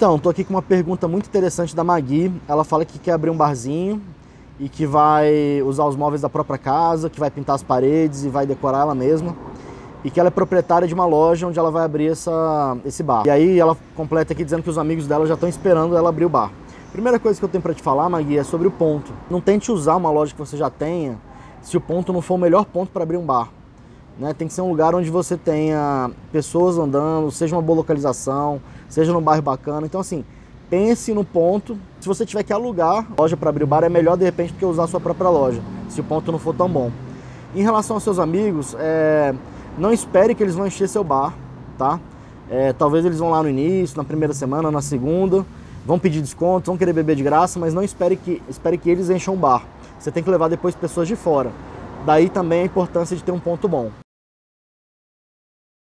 Então, tô aqui com uma pergunta muito interessante da Magui. Ela fala que quer abrir um barzinho e que vai usar os móveis da própria casa, que vai pintar as paredes e vai decorar ela mesma. E que ela é proprietária de uma loja onde ela vai abrir essa, esse bar. E aí ela completa aqui dizendo que os amigos dela já estão esperando ela abrir o bar. Primeira coisa que eu tenho para te falar, Magui, é sobre o ponto. Não tente usar uma loja que você já tenha se o ponto não for o melhor ponto para abrir um bar. Né? Tem que ser um lugar onde você tenha pessoas andando, seja uma boa localização, seja num bairro bacana. Então, assim, pense no ponto. Se você tiver que alugar loja para abrir o bar, é melhor de repente do que usar a sua própria loja, se o ponto não for tão bom. Em relação aos seus amigos, é... não espere que eles vão encher seu bar, tá? É... talvez eles vão lá no início, na primeira semana, na segunda, vão pedir desconto, vão querer beber de graça, mas não espere que, espere que eles encham o bar. Você tem que levar depois pessoas de fora. Daí também a importância de ter um ponto bom.